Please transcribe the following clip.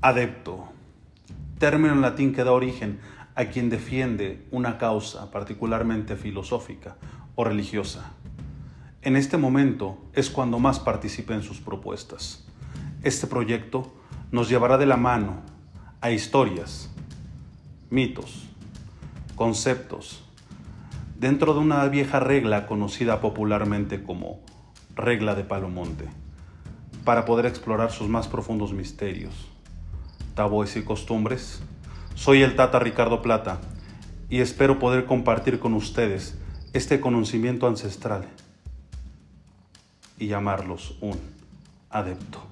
Adepto, término en latín que da origen a quien defiende una causa particularmente filosófica o religiosa. En este momento es cuando más participe en sus propuestas. Este proyecto nos llevará de la mano a historias, mitos, conceptos, dentro de una vieja regla conocida popularmente como regla de Palomonte, para poder explorar sus más profundos misterios, tabúes y costumbres. Soy el Tata Ricardo Plata y espero poder compartir con ustedes este conocimiento ancestral y llamarlos un adepto.